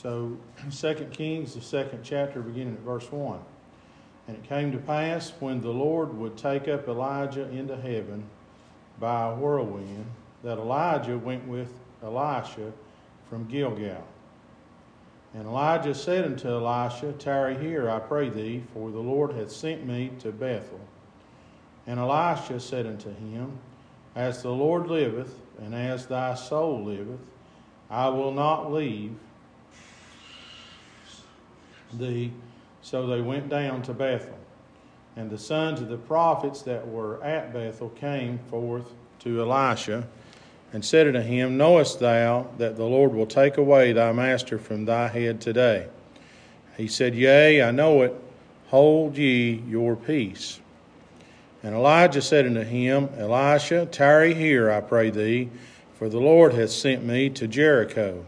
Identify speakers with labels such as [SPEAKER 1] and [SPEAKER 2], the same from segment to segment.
[SPEAKER 1] So, 2 Kings, the second chapter, beginning at verse 1. And it came to pass when the Lord would take up Elijah into heaven by a whirlwind, that Elijah went with Elisha from Gilgal. And Elijah said unto Elisha, Tarry here, I pray thee, for the Lord hath sent me to Bethel. And Elisha said unto him, As the Lord liveth, and as thy soul liveth, I will not leave thee. So they went down to Bethel. And the sons of the prophets that were at Bethel came forth to Elisha and said unto him, Knowest thou that the Lord will take away thy master from thy head today? He said, Yea, I know it. Hold ye your peace. And Elijah said unto him, Elisha, tarry here, I pray thee, for the Lord hath sent me to Jericho.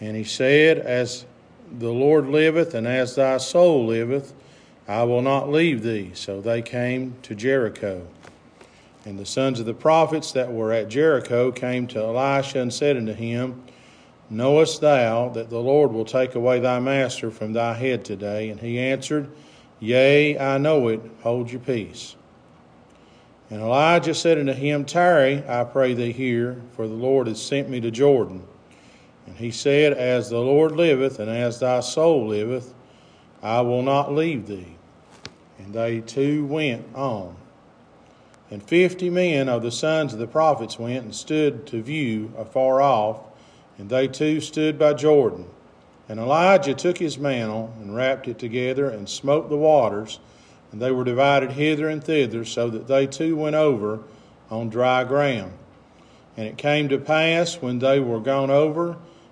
[SPEAKER 1] And he said, As the Lord liveth, and as thy soul liveth, I will not leave thee. So they came to Jericho. And the sons of the prophets that were at Jericho came to Elisha and said unto him, Knowest thou that the Lord will take away thy master from thy head today? And he answered, Yea, I know it. Hold your peace. And Elijah said unto him, Tarry, I pray thee here, for the Lord has sent me to Jordan. And he said, As the Lord liveth, and as thy soul liveth, I will not leave thee. And they two went on. And fifty men of the sons of the prophets went and stood to view afar off, and they two stood by Jordan. And Elijah took his mantle and wrapped it together and smote the waters and they were divided hither and thither, so that they two went over on dry ground. And it came to pass, when they were gone over,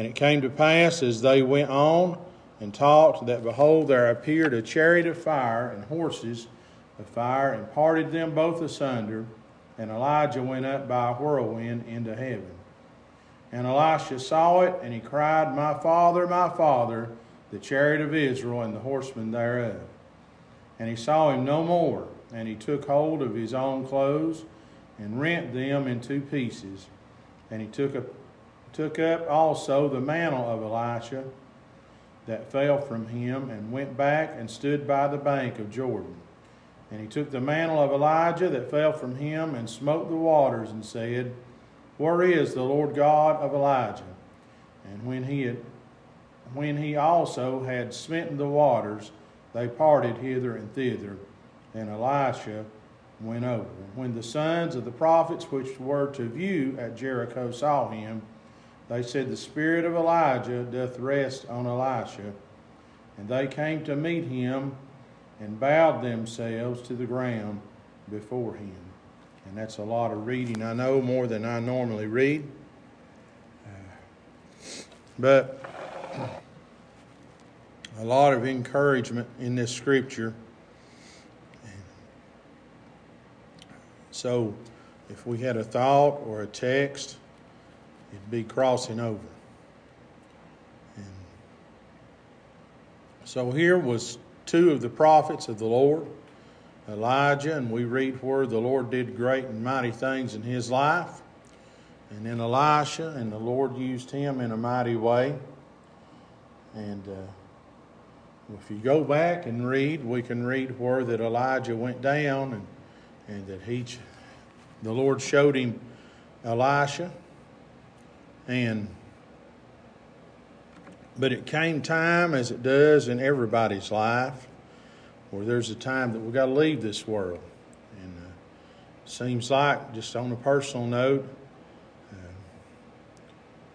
[SPEAKER 1] And it came to pass as they went on and talked that behold there appeared a chariot of fire and horses of fire and parted them both asunder, and Elijah went up by a whirlwind into heaven. And Elisha saw it, and he cried, My father, my father, the chariot of Israel and the horsemen thereof. And he saw him no more, and he took hold of his own clothes and rent them in two pieces. And he took, a, took up also the mantle of Elisha that fell from him, and went back and stood by the bank of Jordan. And he took the mantle of Elijah that fell from him, and smote the waters, and said, Where is the Lord God of Elijah? And when he had when he also had smitten the waters, they parted hither and thither, and Elisha went over. And when the sons of the prophets which were to view at Jericho saw him, they said, The spirit of Elijah doth rest on Elisha. And they came to meet him and bowed themselves to the ground before him. And that's a lot of reading, I know, more than I normally read. Uh, but a lot of encouragement in this scripture. So, if we had a thought or a text, it'd be crossing over. And so, here was two of the prophets of the Lord, Elijah, and we read where the Lord did great and mighty things in his life. And then Elisha, and the Lord used him in a mighty way. And uh, if you go back and read, we can read where that Elijah went down and, and that he, the Lord showed him Elisha. And but it came time, as it does in everybody's life, where there's a time that we've got to leave this world. And uh, seems like, just on a personal note, uh,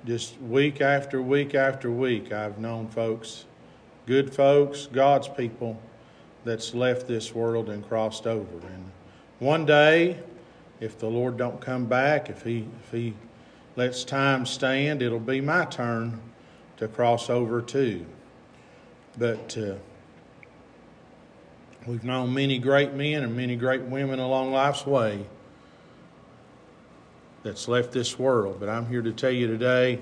[SPEAKER 1] just week after week after week, I've known folks good folks, God's people that's left this world and crossed over. And one day, if the Lord don't come back, if he if he lets time stand, it'll be my turn to cross over too. But uh, we've known many great men and many great women along life's way that's left this world. But I'm here to tell you today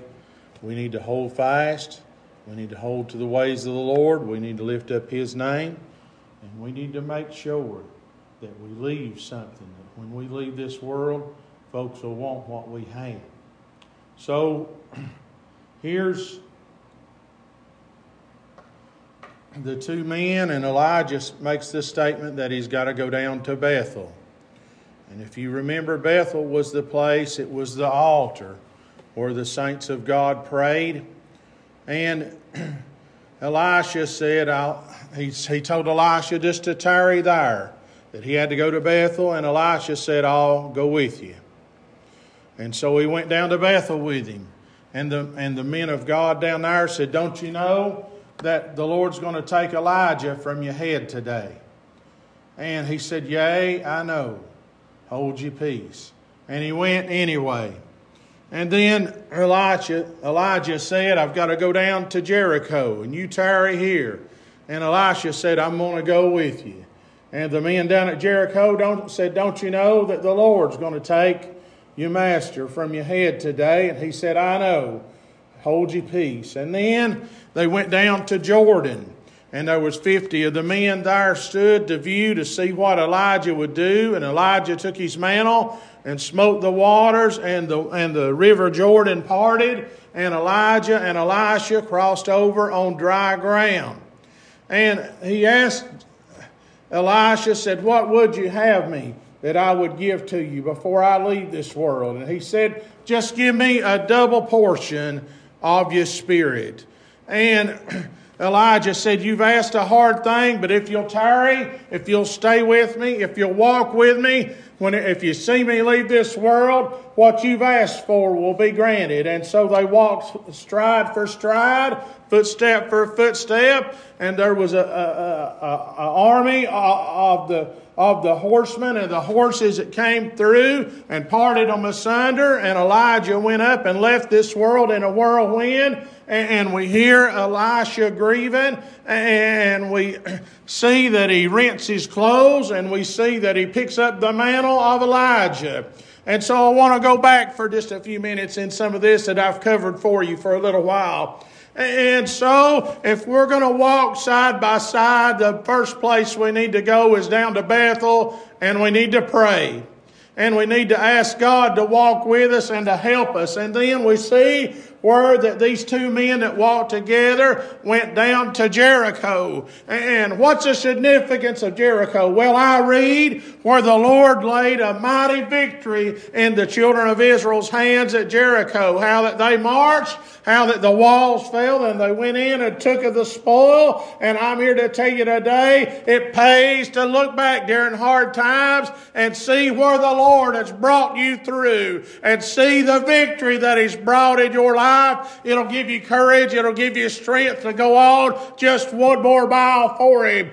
[SPEAKER 1] we need to hold fast. We need to hold to the ways of the Lord. We need to lift up His name. And we need to make sure that we leave something. That when we leave this world, folks will want what we have. So here's the two men, and Elijah makes this statement that he's got to go down to Bethel. And if you remember, Bethel was the place, it was the altar where the saints of God prayed. And Elisha said, he, he told Elisha just to tarry there, that he had to go to Bethel, and Elisha said, I'll go with you. And so he went down to Bethel with him. And the, and the men of God down there said, Don't you know that the Lord's going to take Elijah from your head today? And he said, Yea, I know. Hold your peace. And he went anyway. And then Elijah, Elijah said, I've got to go down to Jericho, and you tarry here. And Elisha said, I'm going to go with you. And the men down at Jericho don't, said, Don't you know that the Lord's going to take your master from your head today? And he said, I know. Hold your peace. And then they went down to Jordan. And there was fifty of the men there stood to view to see what Elijah would do. And Elijah took his mantle and smote the waters, and the, and the river Jordan parted, and Elijah and Elisha crossed over on dry ground. And he asked, Elisha said, What would you have me that I would give to you before I leave this world? And he said, Just give me a double portion of your spirit. And Elijah said, You've asked a hard thing, but if you'll tarry, if you'll stay with me, if you'll walk with me, when, if you see me leave this world, what you've asked for will be granted. And so they walked stride for stride, footstep for footstep, and there was a, a, a, a army of the of the horsemen and the horses that came through and parted them asunder. And Elijah went up and left this world in a whirlwind. And we hear Elisha grieving, and we see that he rents his clothes, and we see that he picks up the mantle of Elijah. And so I want to go back for just a few minutes in some of this that I've covered for you for a little while. And so, if we're going to walk side by side, the first place we need to go is down to Bethel and we need to pray. And we need to ask God to walk with us and to help us. And then we see word that these two men that walked together went down to Jericho. And what's the significance of Jericho? Well, I read where the Lord laid a mighty victory in the children of Israel's hands at Jericho. How that they marched, how that the walls fell and they went in and took of the spoil. And I'm here to tell you today, it pays to look back during hard times and see where the Lord has brought you through and see the victory that He's brought in your life life. It'll give you courage. It'll give you strength to go on just one more mile for Him.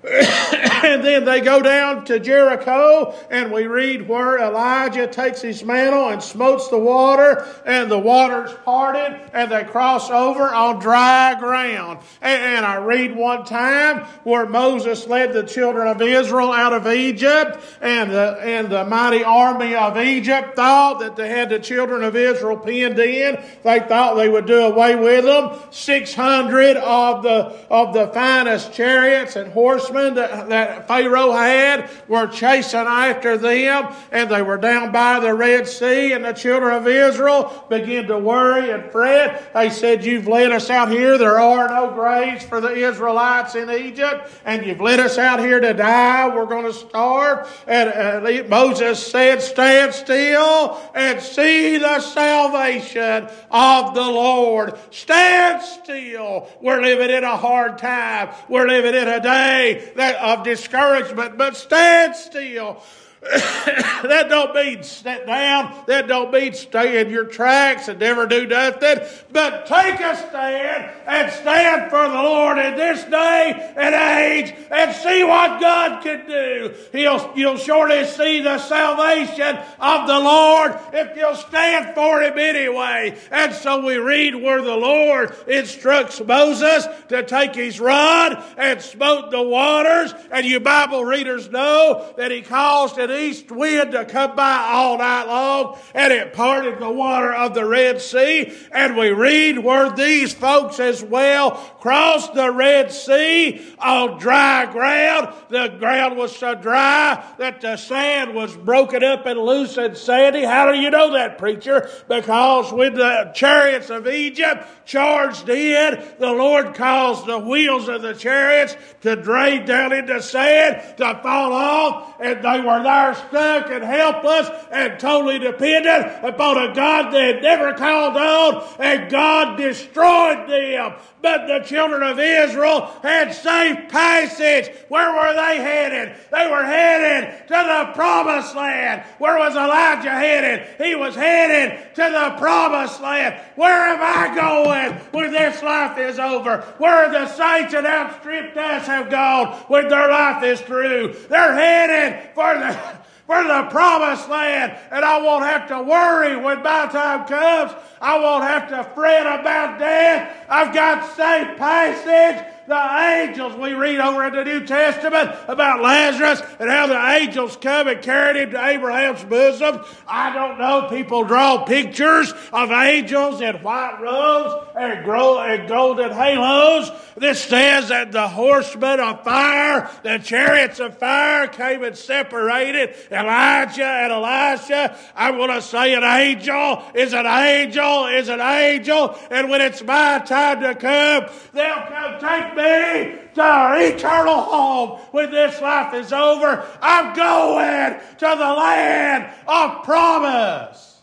[SPEAKER 1] and then they go down to Jericho, and we read where Elijah takes his mantle and smotes the water, and the waters parted, and they cross over on dry ground. And, I read one time where Moses led the children of Israel out of Egypt, and the, and the mighty army of Egypt thought that they had the children of Israel pinned in. They thought they would do away with them. 600 of the, of the finest chariots and horsemen horsemen that, that Pharaoh had were chasing after them, and they were down by the Red Sea, and the children of Israel began to worry and fret. They said, You've led us out here. There are no graves for the Israelites in Egypt, and you've led us out here to die. We're going to starve. And uh, Moses said, Stand still and see the salvation of the Lord. Stand still. We're living in a hard time. We're living in a day that of discouragement, but stand still. that don't mean sit down. That don't mean stay in your tracks and never do nothing. But take a stand and stand for the Lord in this day and age and see what God can do. He'll, you'll surely see the salvation of the Lord if you'll stand for Him anyway. And so we read where the Lord instructs Moses to take his rod and smote the waters. And you Bible readers know that He caused an east wind to come by all night long and it parted the water of the Red Sea. And we read where these folks as well crossed the Red Sea on dry ground. The ground was so dry that the sand was broken up and loose and sandy. How do you know that, preacher? Because when the chariots of Egypt charged in, the Lord caused the wheels of the chariots to drain down into sand, to fall off, and they were there stuck and helpless and totally dependent upon a God they had never called on, and God destroyed them. But the children of Israel had safe passage. Where were they headed? They were headed to the promised land. Where was Elijah headed? He was headed to the promised land. Where am I going when this life is over? Where the saints that outstripped us have gone when their life is through? They're headed for the for the promised land, and I won't have to worry when my time comes. I won't have to fret about death. I've got safe passage the angels. We read over in the New Testament about Lazarus and how the angels come and carried him to Abraham's bosom. I don't know. People draw pictures of angels in white robes and, golden halos. This says that the horsemen of fire, the chariots of fire came and separated Elijah and Elisha. I want to say an angel is an angel is an angel. And when it's my time to come, they'll come take me me to our eternal home when this life is over. I'm going to the land of promise.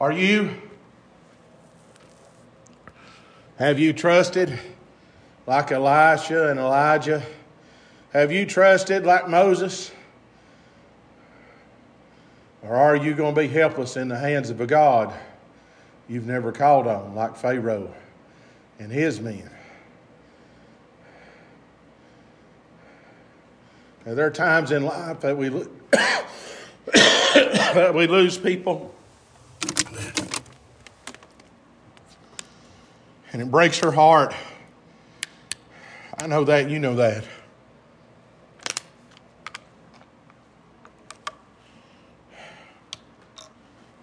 [SPEAKER 1] Are you? Have you trusted like Elisha and Elijah? Have you trusted like Moses? Or are you going to be helpless in the hands of a God you've never called on, like Pharaoh and his men? There are times in life that we, that we lose people. And it breaks her heart. I know that, you know that.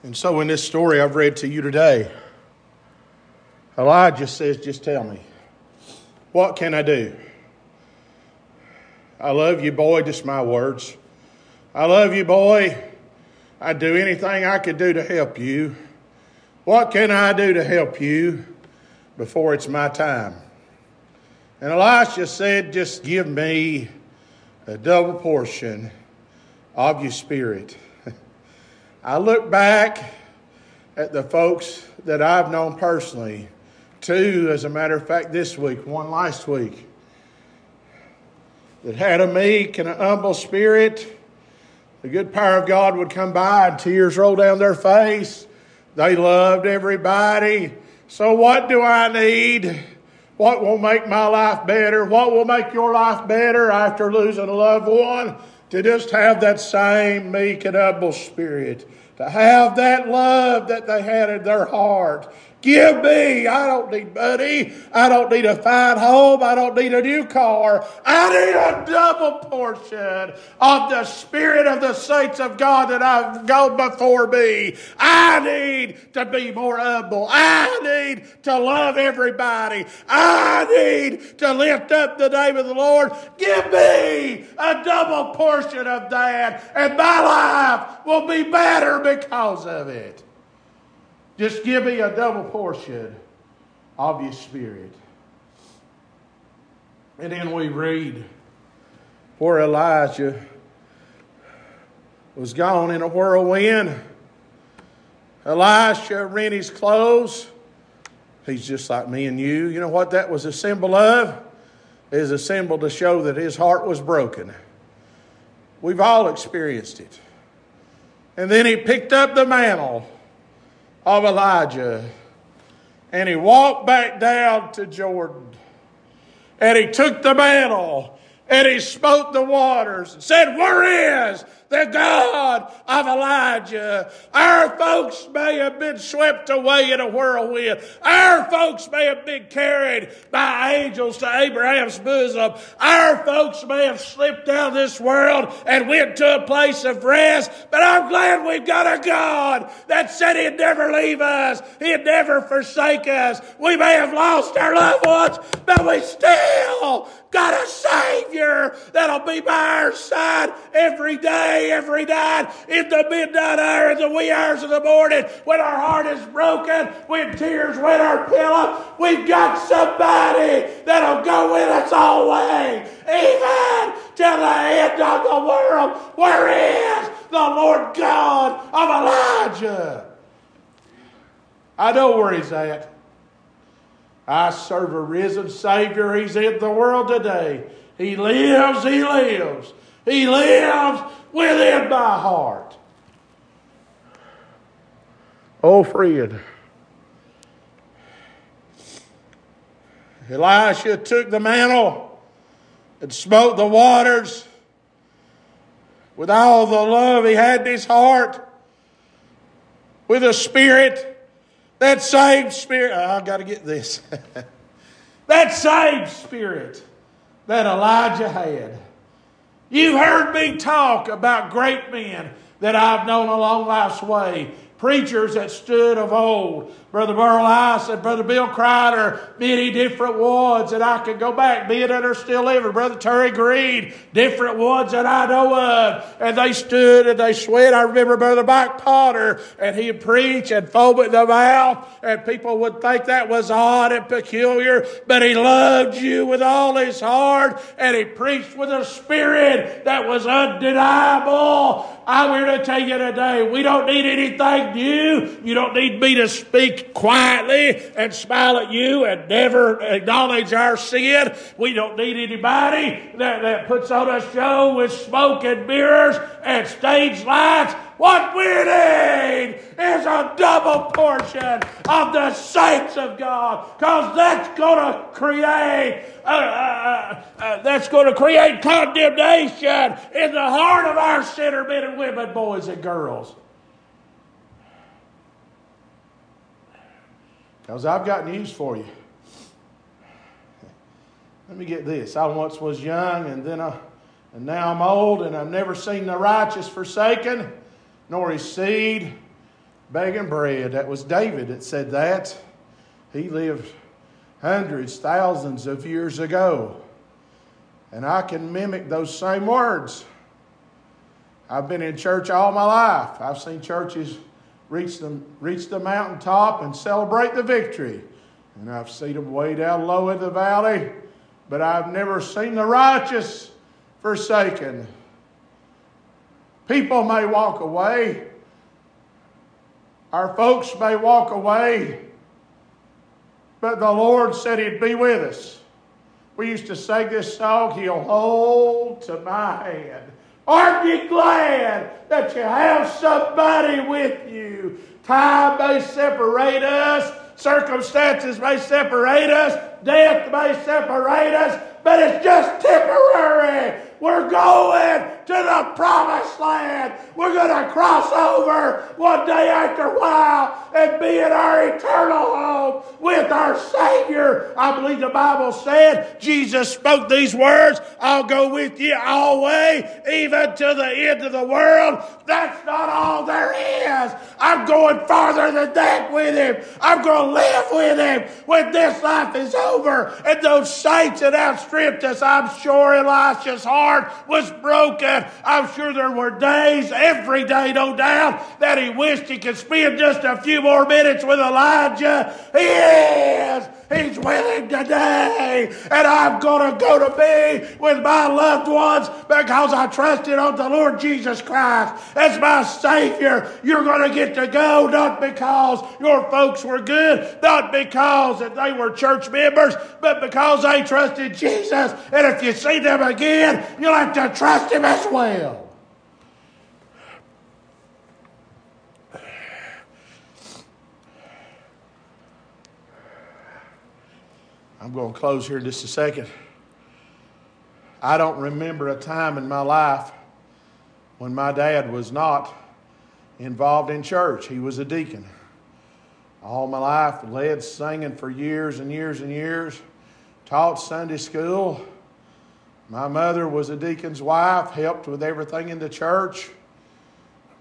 [SPEAKER 1] And so, in this story I've read to you today, Elijah says, Just tell me, what can I do? I love you, boy, just my words. I love you, boy. I'd do anything I could do to help you. What can I do to help you before it's my time? And Elisha said, Just give me a double portion of your spirit. I look back at the folks that I've known personally, two, as a matter of fact, this week, one last week that had a meek and an humble spirit. The good power of God would come by and tears roll down their face. They loved everybody. So, what do I need? What will make my life better? What will make your life better after losing a loved one? To just have that same meek and humble spirit. To have that love that they had in their heart Give me. I don't need money. I don't need a fine home. I don't need a new car. I need a double portion of the Spirit of the saints of God that I've gone before me. I need to be more humble. I need to love everybody. I need to lift up the name of the Lord. Give me a double portion of that, and my life will be better because of it. Just give me a double portion of your spirit. And then we read where Elijah was gone in a whirlwind. Elisha rent his clothes. He's just like me and you. You know what that was a symbol of? It is a symbol to show that his heart was broken. We've all experienced it. And then he picked up the mantle of Elijah and he walked back down to Jordan. And he took the mantle and he smote the waters and said, Where is the God of Elijah. Our folks may have been swept away in a whirlwind. Our folks may have been carried by angels to Abraham's bosom. Our folks may have slipped down this world and went to a place of rest. But I'm glad we've got a God that said He'd never leave us. He'd never forsake us. We may have lost our loved ones, but we still got a Savior that'll be by our side every day, every night, in the midnight hour, in the wee hours of the morning, when our heart is broken, when tears wet our pillow. We've got somebody that'll go with us always, even till the end of the world. Where is the Lord God of Elijah? I know where he's at. I serve a risen Savior. He's in the world today. He lives, He lives. He lives within my heart. Oh, friend. Elisha took the mantle and smote the waters with all the love he had in his heart, with a spirit that same spirit, oh, I've got to get this. that same spirit that Elijah had. You've heard me talk about great men that I've known along life's way preachers that stood of old. Brother Burl Ice and Brother Bill Crider, many different ones that I could go back, many that are still living. Brother Terry Green, different ones that I know of. And they stood and they sweat. I remember Brother Mike Potter, and he'd preach and foam at the mouth, and people would think that was odd and peculiar, but he loved you with all his heart, and he preached with a spirit that was undeniable. I'm here to tell you today, we don't need anything new. You don't need me to speak quietly and smile at you and never acknowledge our sin. We don't need anybody that, that puts on a show with smoke and mirrors and stage lights. What we need is a double portion of the saints of God, because that's going to create uh, uh, uh, that's going to create condemnation in the heart of our sinner men and women, boys and girls. Because I've got news for you. Let me get this. I once was young, and then I, and now I'm old, and I've never seen the righteous forsaken nor his seed begging bread. That was David that said that. He lived hundreds, thousands of years ago. And I can mimic those same words. I've been in church all my life. I've seen churches reach the, reach the mountaintop and celebrate the victory. And I've seen them way down low in the valley, but I've never seen the righteous forsaken People may walk away. Our folks may walk away. But the Lord said He'd be with us. We used to sing this song, He'll hold to my hand. Aren't you glad that you have somebody with you? Time may separate us, circumstances may separate us, death may separate us, but it's just temporary. We're going to the promised land. We're going to cross over one day after a while and be in our eternal home our Savior. I believe the Bible said Jesus spoke these words I'll go with you always, even to the end of the world. That's not all there is. I'm going farther than that with Him. I'm going to live with Him when this life is over. And those saints that outstripped us, I'm sure Elisha's heart was broken. I'm sure there were days, every day, no doubt, that he wished he could spend just a few more minutes with Elijah. Is. He's willing today. And I'm going to go to be with my loved ones because I trusted on the Lord Jesus Christ as my Savior. You're going to get to go not because your folks were good, not because that they were church members, but because they trusted Jesus. And if you see them again, you'll have to trust Him as well. I'm going to close here in just a second. I don't remember a time in my life when my dad was not involved in church. He was a deacon. All my life, led singing for years and years and years, taught Sunday school. My mother was a deacon's wife, helped with everything in the church.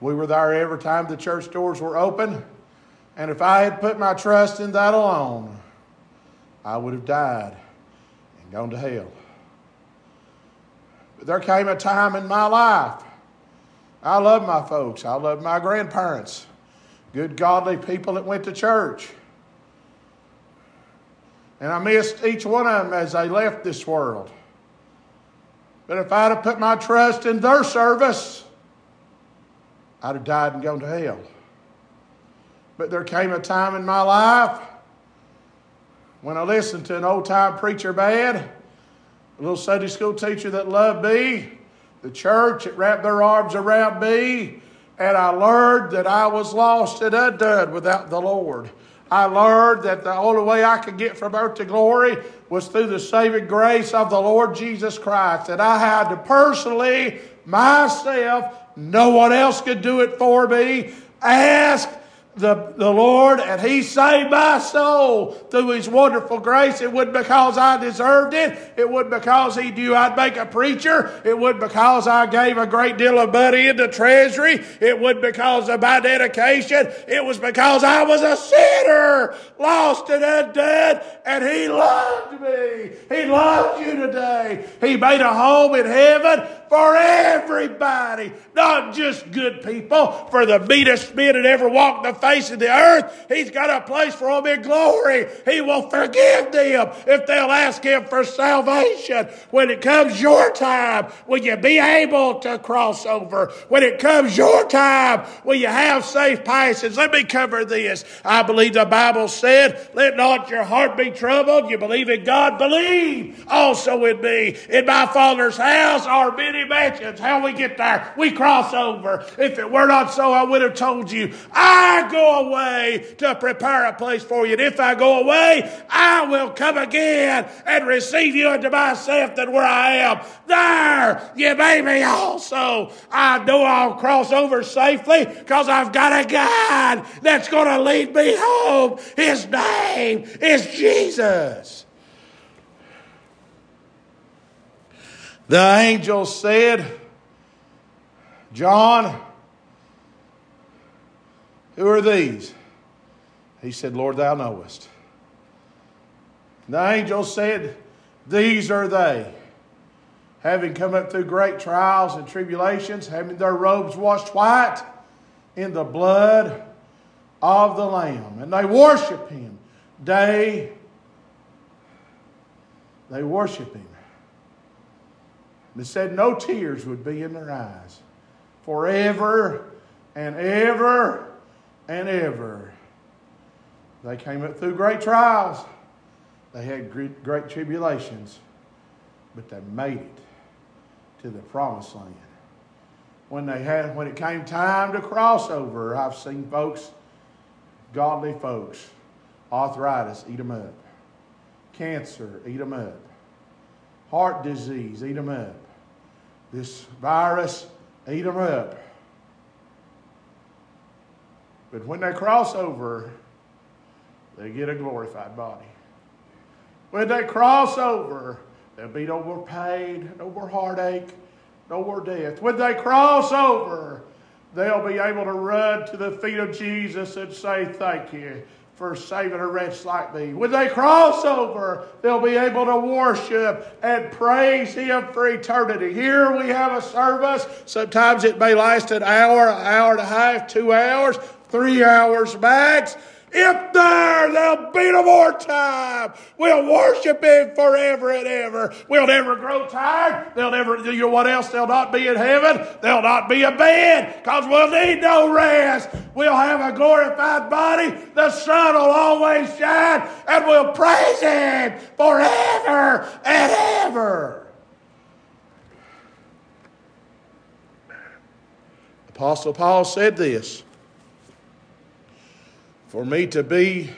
[SPEAKER 1] We were there every time the church doors were open. And if I had put my trust in that alone, I would have died and gone to hell. But there came a time in my life. I love my folks. I love my grandparents. Good, godly people that went to church. And I missed each one of them as they left this world. But if I'd have put my trust in their service, I'd have died and gone to hell. But there came a time in my life when I listened to an old time preacher bad, a little Sunday school teacher that loved me, the church that wrapped their arms around me, and I learned that I was lost and undone without the Lord. I learned that the only way I could get from earth to glory was through the saving grace of the Lord Jesus Christ. That I had to personally, myself, no one else could do it for me, ask the, the Lord and He saved my soul through His wonderful grace. It wasn't because I deserved it. It wasn't because He knew I'd make a preacher. It wasn't because I gave a great deal of money in the treasury. It wasn't because of my dedication. It was because I was a sinner, lost and undone, and He loved me. He loved you today. He made a home in heaven for everybody, not just good people, for the meanest men that ever walked the face of the earth. He's got a place for them in glory. He will forgive them if they'll ask Him for salvation. When it comes your time, will you be able to cross over? When it comes your time, will you have safe passage? Let me cover this. I believe the Bible said, let not your heart be troubled. You believe in God, believe also in me. In my Father's house are many mansions. How we get there? We cross over. If it were not so, I would have told you. I go away to prepare a place for you. And if I go away, I will come again and receive you unto myself that where I am, there you may be also. I know I'll cross over safely because I've got a God that's going to lead me home. His name is Jesus. The angel said, John, who are these? He said, Lord, thou knowest. The angel said, These are they, having come up through great trials and tribulations, having their robes washed white in the blood of the Lamb. And they worship him day. They worship him. They said no tears would be in their eyes forever and ever and ever. They came up through great trials. They had great, great tribulations, but they made it to the promised land. When they had, when it came time to cross over, I've seen folks, godly folks, arthritis eat them up, cancer eat them up, heart disease eat them up, this virus ate them up. But when they cross over, they get a glorified body. When they cross over, they'll be no more pain, no more heartache, no more death. When they cross over, they'll be able to run to the feet of Jesus and say, Thank you for saving a wretch like me. When they cross over, they'll be able to worship and praise Him for eternity. Here we have a service. Sometimes it may last an hour, an hour and a half, two hours, three hours max. If there, there'll be no more time. We'll worship Him forever and ever. We'll never grow tired. They'll never, you know what else? They'll not be in heaven. They'll not be a bed because we'll need no rest. We'll have a glorified body. The sun will always shine and we'll praise Him forever and ever. Apostle Paul said this for me to be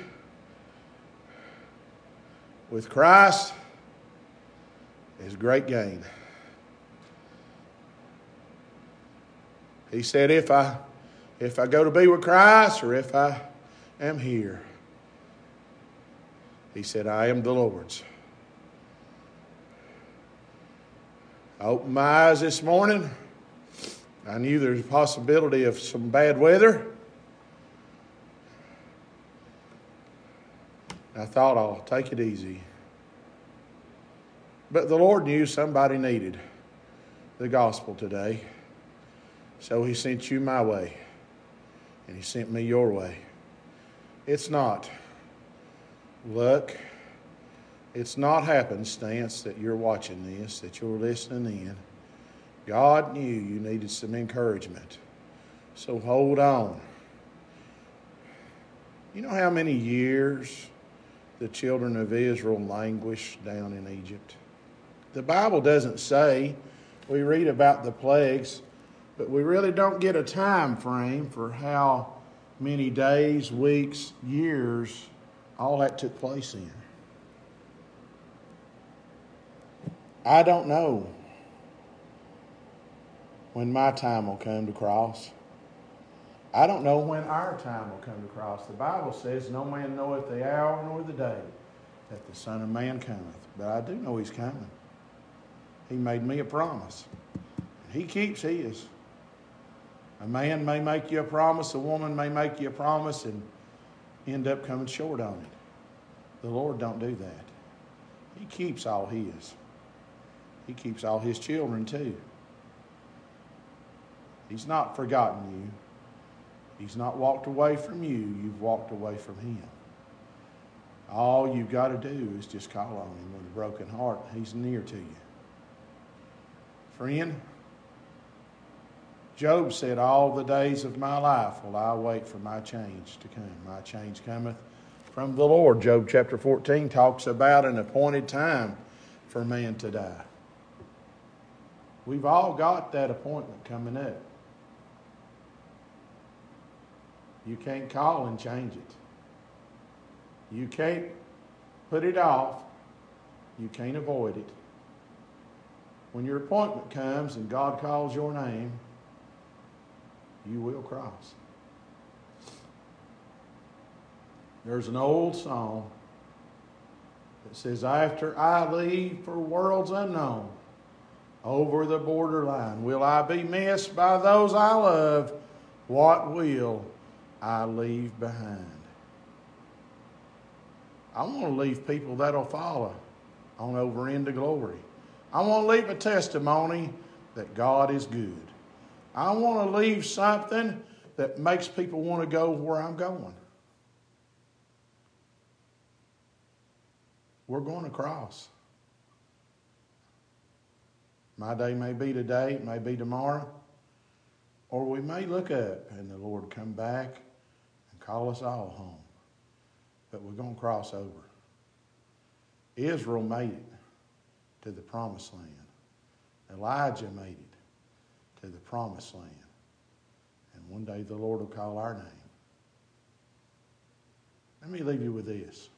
[SPEAKER 1] with Christ is great gain. He said, if I, if I go to be with Christ or if I am here, he said, I am the Lord's. I opened my eyes this morning. I knew there was a possibility of some bad weather. I thought I'll take it easy. But the Lord knew somebody needed the gospel today. So He sent you my way, and He sent me your way. It's not luck. It's not happenstance that you're watching this, that you're listening in. God knew you needed some encouragement. So hold on. You know how many years the children of Israel languished down in Egypt? The Bible doesn't say. We read about the plagues, but we really don't get a time frame for how many days, weeks, years all that took place in. I don't know when my time will come to cross. I don't know when our time will come to cross. The Bible says, No man knoweth the hour nor the day that the Son of Man cometh. But I do know he's coming. He made me a promise. And He keeps his. A man may make you a promise, a woman may make you a promise, and end up coming short on it. The Lord don't do that. He keeps all his. He keeps all his children too. He's not forgotten you. He's not walked away from you. You've walked away from him. All you've got to do is just call on him with a broken heart. He's near to you. Friend, Job said, All the days of my life will I wait for my change to come. My change cometh from the Lord. Job chapter 14 talks about an appointed time for man to die. We've all got that appointment coming up. You can't call and change it. You can't put it off. You can't avoid it. When your appointment comes and God calls your name, you will cross. There's an old song that says, After I leave for worlds unknown, over the borderline, will I be missed by those I love? What will I leave behind? I want to leave people that'll follow on over into glory. I want to leave a testimony that God is good. I want to leave something that makes people want to go where I'm going. We're going to cross. My day may be today, it may be tomorrow, or we may look up and the Lord come back call us all home. But we're going to cross over. Israel made it to the promised land. Elijah made it to the promised land. And one day the Lord will call our name. Let me leave you with this.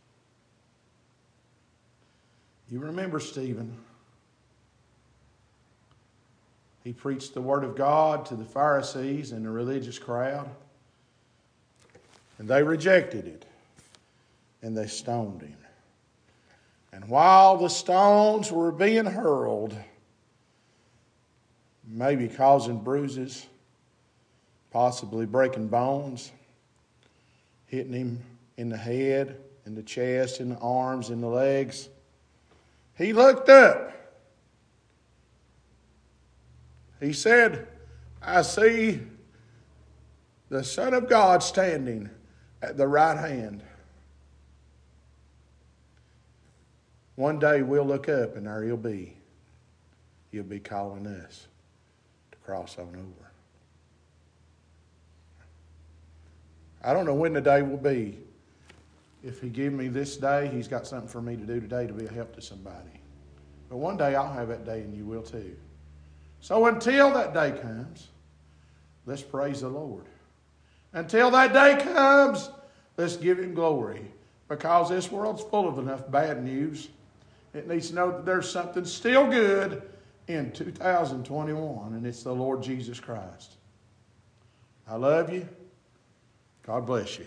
[SPEAKER 1] You remember Stephen? He preached the Word of God to the Pharisees and the religious crowd, and they rejected it, and they stoned him. And while the stones were being hurled, maybe causing bruises, possibly breaking bones, hitting him in the head, in the chest, in the arms, in the legs. He looked up. He said, I see the Son of God standing at the right hand. One day we'll look up and there he'll be. He'll be calling us to cross on over. I don't know when the day will be. If he give me this day, he's got something for me to do today to be a help to somebody. But one day I'll have that day and you will too. So until that day comes, let's praise the Lord. Until that day comes, let's give him glory because this world's full of enough bad news. It needs to know that there's something still good in 2021, and it's the Lord Jesus Christ. I love you. God bless you.